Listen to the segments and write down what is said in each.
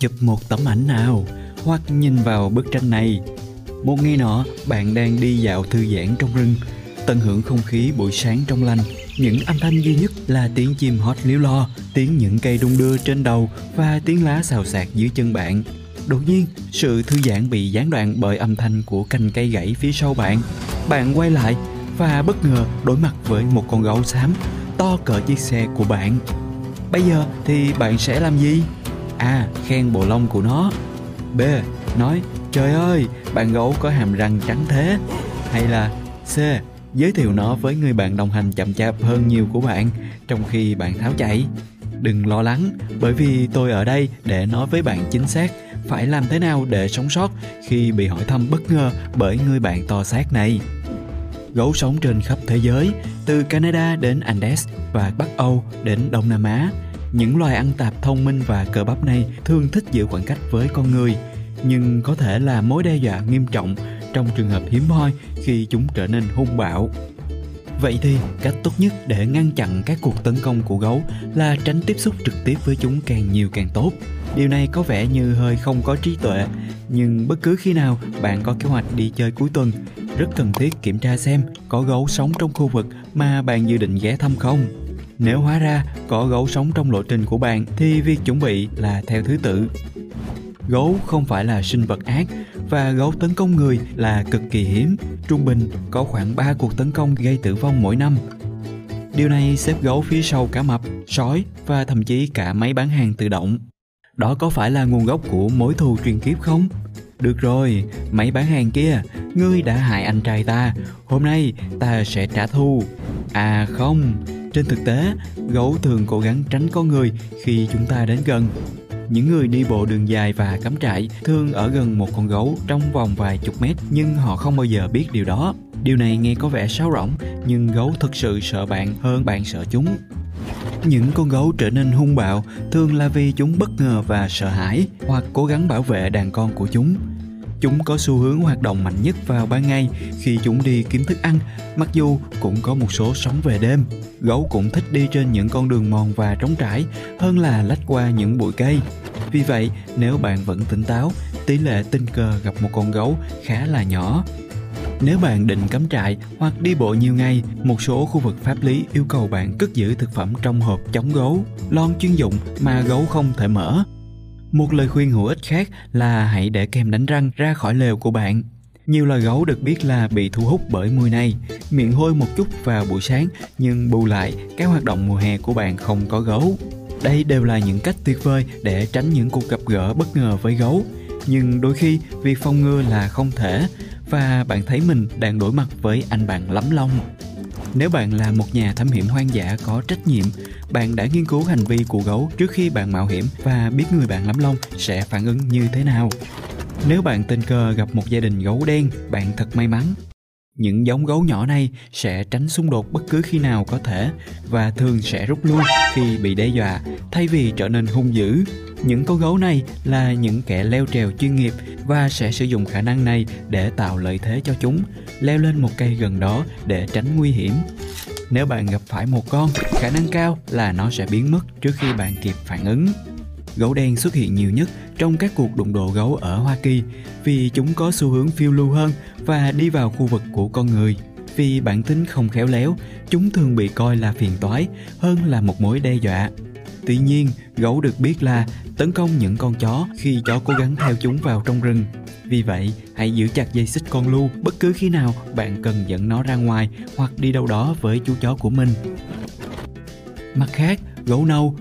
chụp một tấm ảnh nào? Hoặc nhìn vào bức tranh này. Một ngày nọ, bạn đang đi dạo thư giãn trong rừng. Tận hưởng không khí buổi sáng trong lành. Những âm thanh duy nhất là tiếng chim hót líu lo, tiếng những cây đung đưa trên đầu và tiếng lá xào xạc dưới chân bạn. Đột nhiên, sự thư giãn bị gián đoạn bởi âm thanh của cành cây gãy phía sau bạn. Bạn quay lại và bất ngờ đối mặt với một con gấu xám, to cỡ chiếc xe của bạn. Bây giờ thì bạn sẽ làm gì? A, khen bộ lông của nó. B, nói, trời ơi, bạn gấu có hàm răng trắng thế. Hay là, c, giới thiệu nó với người bạn đồng hành chậm chạp hơn nhiều của bạn trong khi bạn tháo chạy. Đừng lo lắng, bởi vì tôi ở đây để nói với bạn chính xác phải làm thế nào để sống sót khi bị hỏi thăm bất ngờ bởi người bạn to xác này. Gấu sống trên khắp thế giới, từ canada đến andes và bắc âu đến đông nam á những loài ăn tạp thông minh và cơ bắp này thường thích giữ khoảng cách với con người nhưng có thể là mối đe dọa nghiêm trọng trong trường hợp hiếm hoi khi chúng trở nên hung bạo. Vậy thì cách tốt nhất để ngăn chặn các cuộc tấn công của gấu là tránh tiếp xúc trực tiếp với chúng càng nhiều càng tốt. Điều này có vẻ như hơi không có trí tuệ, nhưng bất cứ khi nào bạn có kế hoạch đi chơi cuối tuần, rất cần thiết kiểm tra xem có gấu sống trong khu vực mà bạn dự định ghé thăm không. Nếu hóa ra có gấu sống trong lộ trình của bạn thì việc chuẩn bị là theo thứ tự. Gấu không phải là sinh vật ác và gấu tấn công người là cực kỳ hiếm. Trung bình có khoảng 3 cuộc tấn công gây tử vong mỗi năm. Điều này xếp gấu phía sau cá mập, sói và thậm chí cả máy bán hàng tự động. Đó có phải là nguồn gốc của mối thù truyền kiếp không? Được rồi, máy bán hàng kia, ngươi đã hại anh trai ta, hôm nay ta sẽ trả thù. À không, trên thực tế, gấu thường cố gắng tránh con người khi chúng ta đến gần những người đi bộ đường dài và cắm trại thường ở gần một con gấu trong vòng vài chục mét nhưng họ không bao giờ biết điều đó. Điều này nghe có vẻ sáo rỗng nhưng gấu thực sự sợ bạn hơn bạn sợ chúng. Những con gấu trở nên hung bạo thường là vì chúng bất ngờ và sợ hãi hoặc cố gắng bảo vệ đàn con của chúng. Chúng có xu hướng hoạt động mạnh nhất vào ban ngày khi chúng đi kiếm thức ăn, mặc dù cũng có một số sống về đêm. Gấu cũng thích đi trên những con đường mòn và trống trải hơn là lách qua những bụi cây. Vì vậy, nếu bạn vẫn tỉnh táo, tỷ lệ tình cờ gặp một con gấu khá là nhỏ. Nếu bạn định cắm trại hoặc đi bộ nhiều ngày, một số khu vực pháp lý yêu cầu bạn cất giữ thực phẩm trong hộp chống gấu, lon chuyên dụng mà gấu không thể mở một lời khuyên hữu ích khác là hãy để kem đánh răng ra khỏi lều của bạn. Nhiều loài gấu được biết là bị thu hút bởi mùi này, miệng hôi một chút vào buổi sáng nhưng bù lại các hoạt động mùa hè của bạn không có gấu. Đây đều là những cách tuyệt vời để tránh những cuộc gặp gỡ bất ngờ với gấu. Nhưng đôi khi việc phòng ngừa là không thể và bạn thấy mình đang đối mặt với anh bạn lắm lông. Nếu bạn là một nhà thám hiểm hoang dã có trách nhiệm, bạn đã nghiên cứu hành vi của gấu trước khi bạn mạo hiểm và biết người bạn lắm lông sẽ phản ứng như thế nào. Nếu bạn tình cờ gặp một gia đình gấu đen, bạn thật may mắn. Những giống gấu nhỏ này sẽ tránh xung đột bất cứ khi nào có thể và thường sẽ rút lui khi bị đe dọa thay vì trở nên hung dữ. Những con gấu này là những kẻ leo trèo chuyên nghiệp và sẽ sử dụng khả năng này để tạo lợi thế cho chúng, leo lên một cây gần đó để tránh nguy hiểm. Nếu bạn gặp phải một con, khả năng cao là nó sẽ biến mất trước khi bạn kịp phản ứng. Gấu đen xuất hiện nhiều nhất trong các cuộc đụng độ gấu ở Hoa Kỳ vì chúng có xu hướng phiêu lưu hơn và đi vào khu vực của con người. Vì bản tính không khéo léo, chúng thường bị coi là phiền toái hơn là một mối đe dọa. Tuy nhiên, gấu được biết là tấn công những con chó khi chó cố gắng theo chúng vào trong rừng. Vì vậy, hãy giữ chặt dây xích con lu bất cứ khi nào bạn cần dẫn nó ra ngoài hoặc đi đâu đó với chú chó của mình. Mặt khác, gấu nâu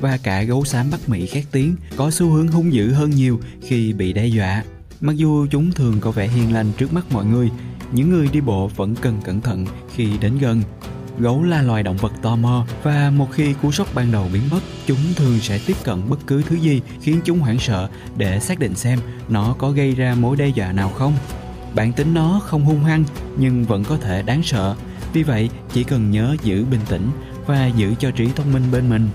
và cả gấu xám Bắc Mỹ khét tiếng có xu hướng hung dữ hơn nhiều khi bị đe dọa. Mặc dù chúng thường có vẻ hiền lành trước mắt mọi người, những người đi bộ vẫn cần cẩn thận khi đến gần Gấu là loài động vật tò mò và một khi cú sốc ban đầu biến mất, chúng thường sẽ tiếp cận bất cứ thứ gì khiến chúng hoảng sợ để xác định xem nó có gây ra mối đe dọa nào không. Bản tính nó không hung hăng nhưng vẫn có thể đáng sợ. Vì vậy, chỉ cần nhớ giữ bình tĩnh và giữ cho trí thông minh bên mình.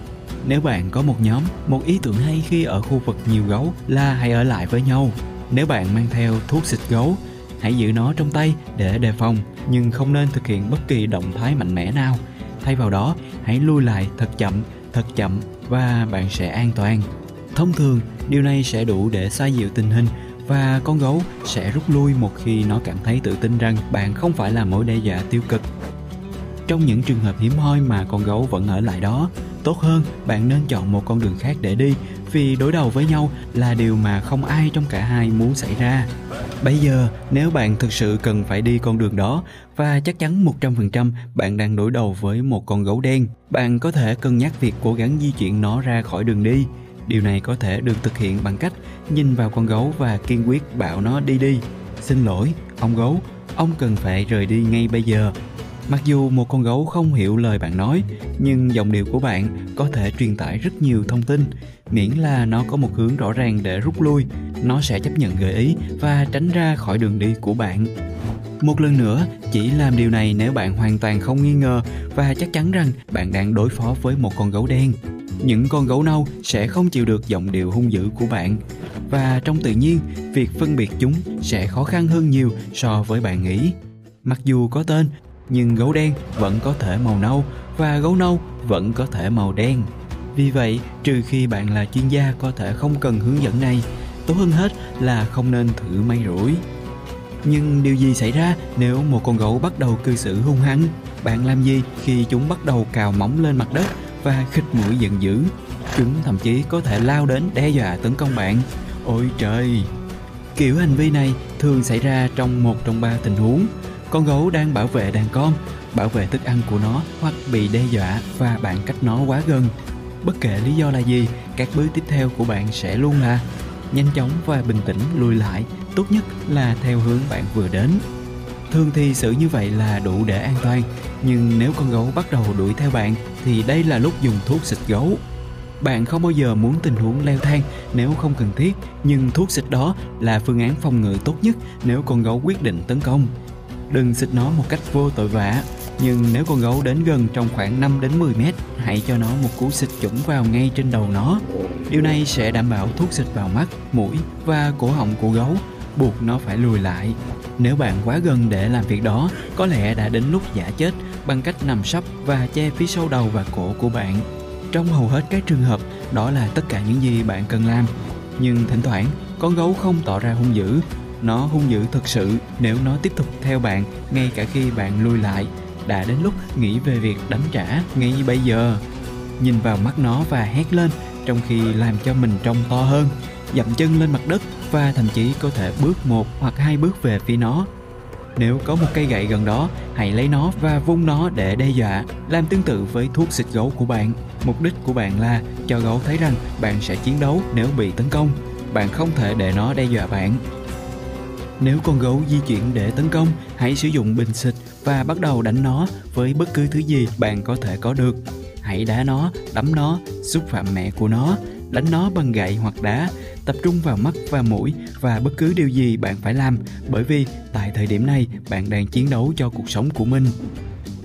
Nếu bạn có một nhóm, một ý tưởng hay khi ở khu vực nhiều gấu là hãy ở lại với nhau. Nếu bạn mang theo thuốc xịt gấu hãy giữ nó trong tay để đề phòng nhưng không nên thực hiện bất kỳ động thái mạnh mẽ nào thay vào đó hãy lui lại thật chậm thật chậm và bạn sẽ an toàn Thông thường, điều này sẽ đủ để xoa dịu tình hình và con gấu sẽ rút lui một khi nó cảm thấy tự tin rằng bạn không phải là mối đe dọa tiêu cực. Trong những trường hợp hiếm hoi mà con gấu vẫn ở lại đó, tốt hơn bạn nên chọn một con đường khác để đi vì đối đầu với nhau là điều mà không ai trong cả hai muốn xảy ra. Bây giờ, nếu bạn thực sự cần phải đi con đường đó và chắc chắn 100% bạn đang đối đầu với một con gấu đen, bạn có thể cân nhắc việc cố gắng di chuyển nó ra khỏi đường đi. Điều này có thể được thực hiện bằng cách nhìn vào con gấu và kiên quyết bảo nó đi đi. Xin lỗi, ông gấu, ông cần phải rời đi ngay bây giờ. Mặc dù một con gấu không hiểu lời bạn nói, nhưng giọng điệu của bạn có thể truyền tải rất nhiều thông tin, miễn là nó có một hướng rõ ràng để rút lui, nó sẽ chấp nhận gợi ý và tránh ra khỏi đường đi của bạn. Một lần nữa, chỉ làm điều này nếu bạn hoàn toàn không nghi ngờ và chắc chắn rằng bạn đang đối phó với một con gấu đen. Những con gấu nâu sẽ không chịu được giọng điệu hung dữ của bạn và trong tự nhiên, việc phân biệt chúng sẽ khó khăn hơn nhiều so với bạn nghĩ. Mặc dù có tên, nhưng gấu đen vẫn có thể màu nâu và gấu nâu vẫn có thể màu đen. Vì vậy, trừ khi bạn là chuyên gia có thể không cần hướng dẫn này, tốt hơn hết là không nên thử may rủi. Nhưng điều gì xảy ra nếu một con gấu bắt đầu cư xử hung hăng? Bạn làm gì khi chúng bắt đầu cào móng lên mặt đất và khích mũi giận dữ? Chúng thậm chí có thể lao đến đe dọa tấn công bạn. Ôi trời! Kiểu hành vi này thường xảy ra trong một trong ba tình huống. Con gấu đang bảo vệ đàn con, bảo vệ thức ăn của nó hoặc bị đe dọa và bạn cách nó quá gần. Bất kể lý do là gì, các bước tiếp theo của bạn sẽ luôn là nhanh chóng và bình tĩnh lùi lại, tốt nhất là theo hướng bạn vừa đến. Thường thì xử như vậy là đủ để an toàn, nhưng nếu con gấu bắt đầu đuổi theo bạn thì đây là lúc dùng thuốc xịt gấu. Bạn không bao giờ muốn tình huống leo thang nếu không cần thiết, nhưng thuốc xịt đó là phương án phòng ngự tốt nhất nếu con gấu quyết định tấn công. Đừng xịt nó một cách vô tội vạ, nhưng nếu con gấu đến gần trong khoảng 5 đến 10 mét, hãy cho nó một cú xịt chuẩn vào ngay trên đầu nó. Điều này sẽ đảm bảo thuốc xịt vào mắt, mũi và cổ họng của gấu, buộc nó phải lùi lại. Nếu bạn quá gần để làm việc đó, có lẽ đã đến lúc giả chết bằng cách nằm sấp và che phía sau đầu và cổ của bạn. Trong hầu hết các trường hợp, đó là tất cả những gì bạn cần làm. Nhưng thỉnh thoảng, con gấu không tỏ ra hung dữ. Nó hung dữ thật sự nếu nó tiếp tục theo bạn ngay cả khi bạn lùi lại. Đã đến lúc nghĩ về việc đánh trả ngay bây giờ. Nhìn vào mắt nó và hét lên trong khi làm cho mình trông to hơn dậm chân lên mặt đất và thậm chí có thể bước một hoặc hai bước về phía nó nếu có một cây gậy gần đó, hãy lấy nó và vung nó để đe dọa, làm tương tự với thuốc xịt gấu của bạn. Mục đích của bạn là cho gấu thấy rằng bạn sẽ chiến đấu nếu bị tấn công. Bạn không thể để nó đe dọa bạn. Nếu con gấu di chuyển để tấn công, hãy sử dụng bình xịt và bắt đầu đánh nó với bất cứ thứ gì bạn có thể có được. Hãy đá nó, đấm nó, xúc phạm mẹ của nó, đánh nó bằng gậy hoặc đá. Tập trung vào mắt và mũi và bất cứ điều gì bạn phải làm bởi vì tại thời điểm này bạn đang chiến đấu cho cuộc sống của mình.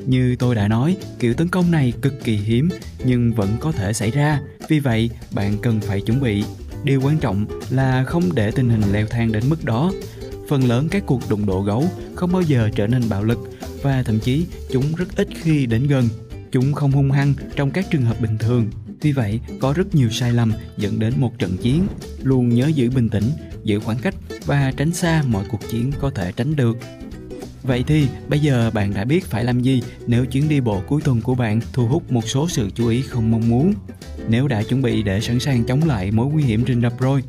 Như tôi đã nói kiểu tấn công này cực kỳ hiếm nhưng vẫn có thể xảy ra. Vì vậy bạn cần phải chuẩn bị. Điều quan trọng là không để tình hình leo thang đến mức đó phần lớn các cuộc đụng độ gấu không bao giờ trở nên bạo lực và thậm chí chúng rất ít khi đến gần chúng không hung hăng trong các trường hợp bình thường vì vậy, có rất nhiều sai lầm dẫn đến một trận chiến. Luôn nhớ giữ bình tĩnh, giữ khoảng cách và tránh xa mọi cuộc chiến có thể tránh được. Vậy thì bây giờ bạn đã biết phải làm gì nếu chuyến đi bộ cuối tuần của bạn thu hút một số sự chú ý không mong muốn. Nếu đã chuẩn bị để sẵn sàng chống lại mối nguy hiểm rình rập rồi,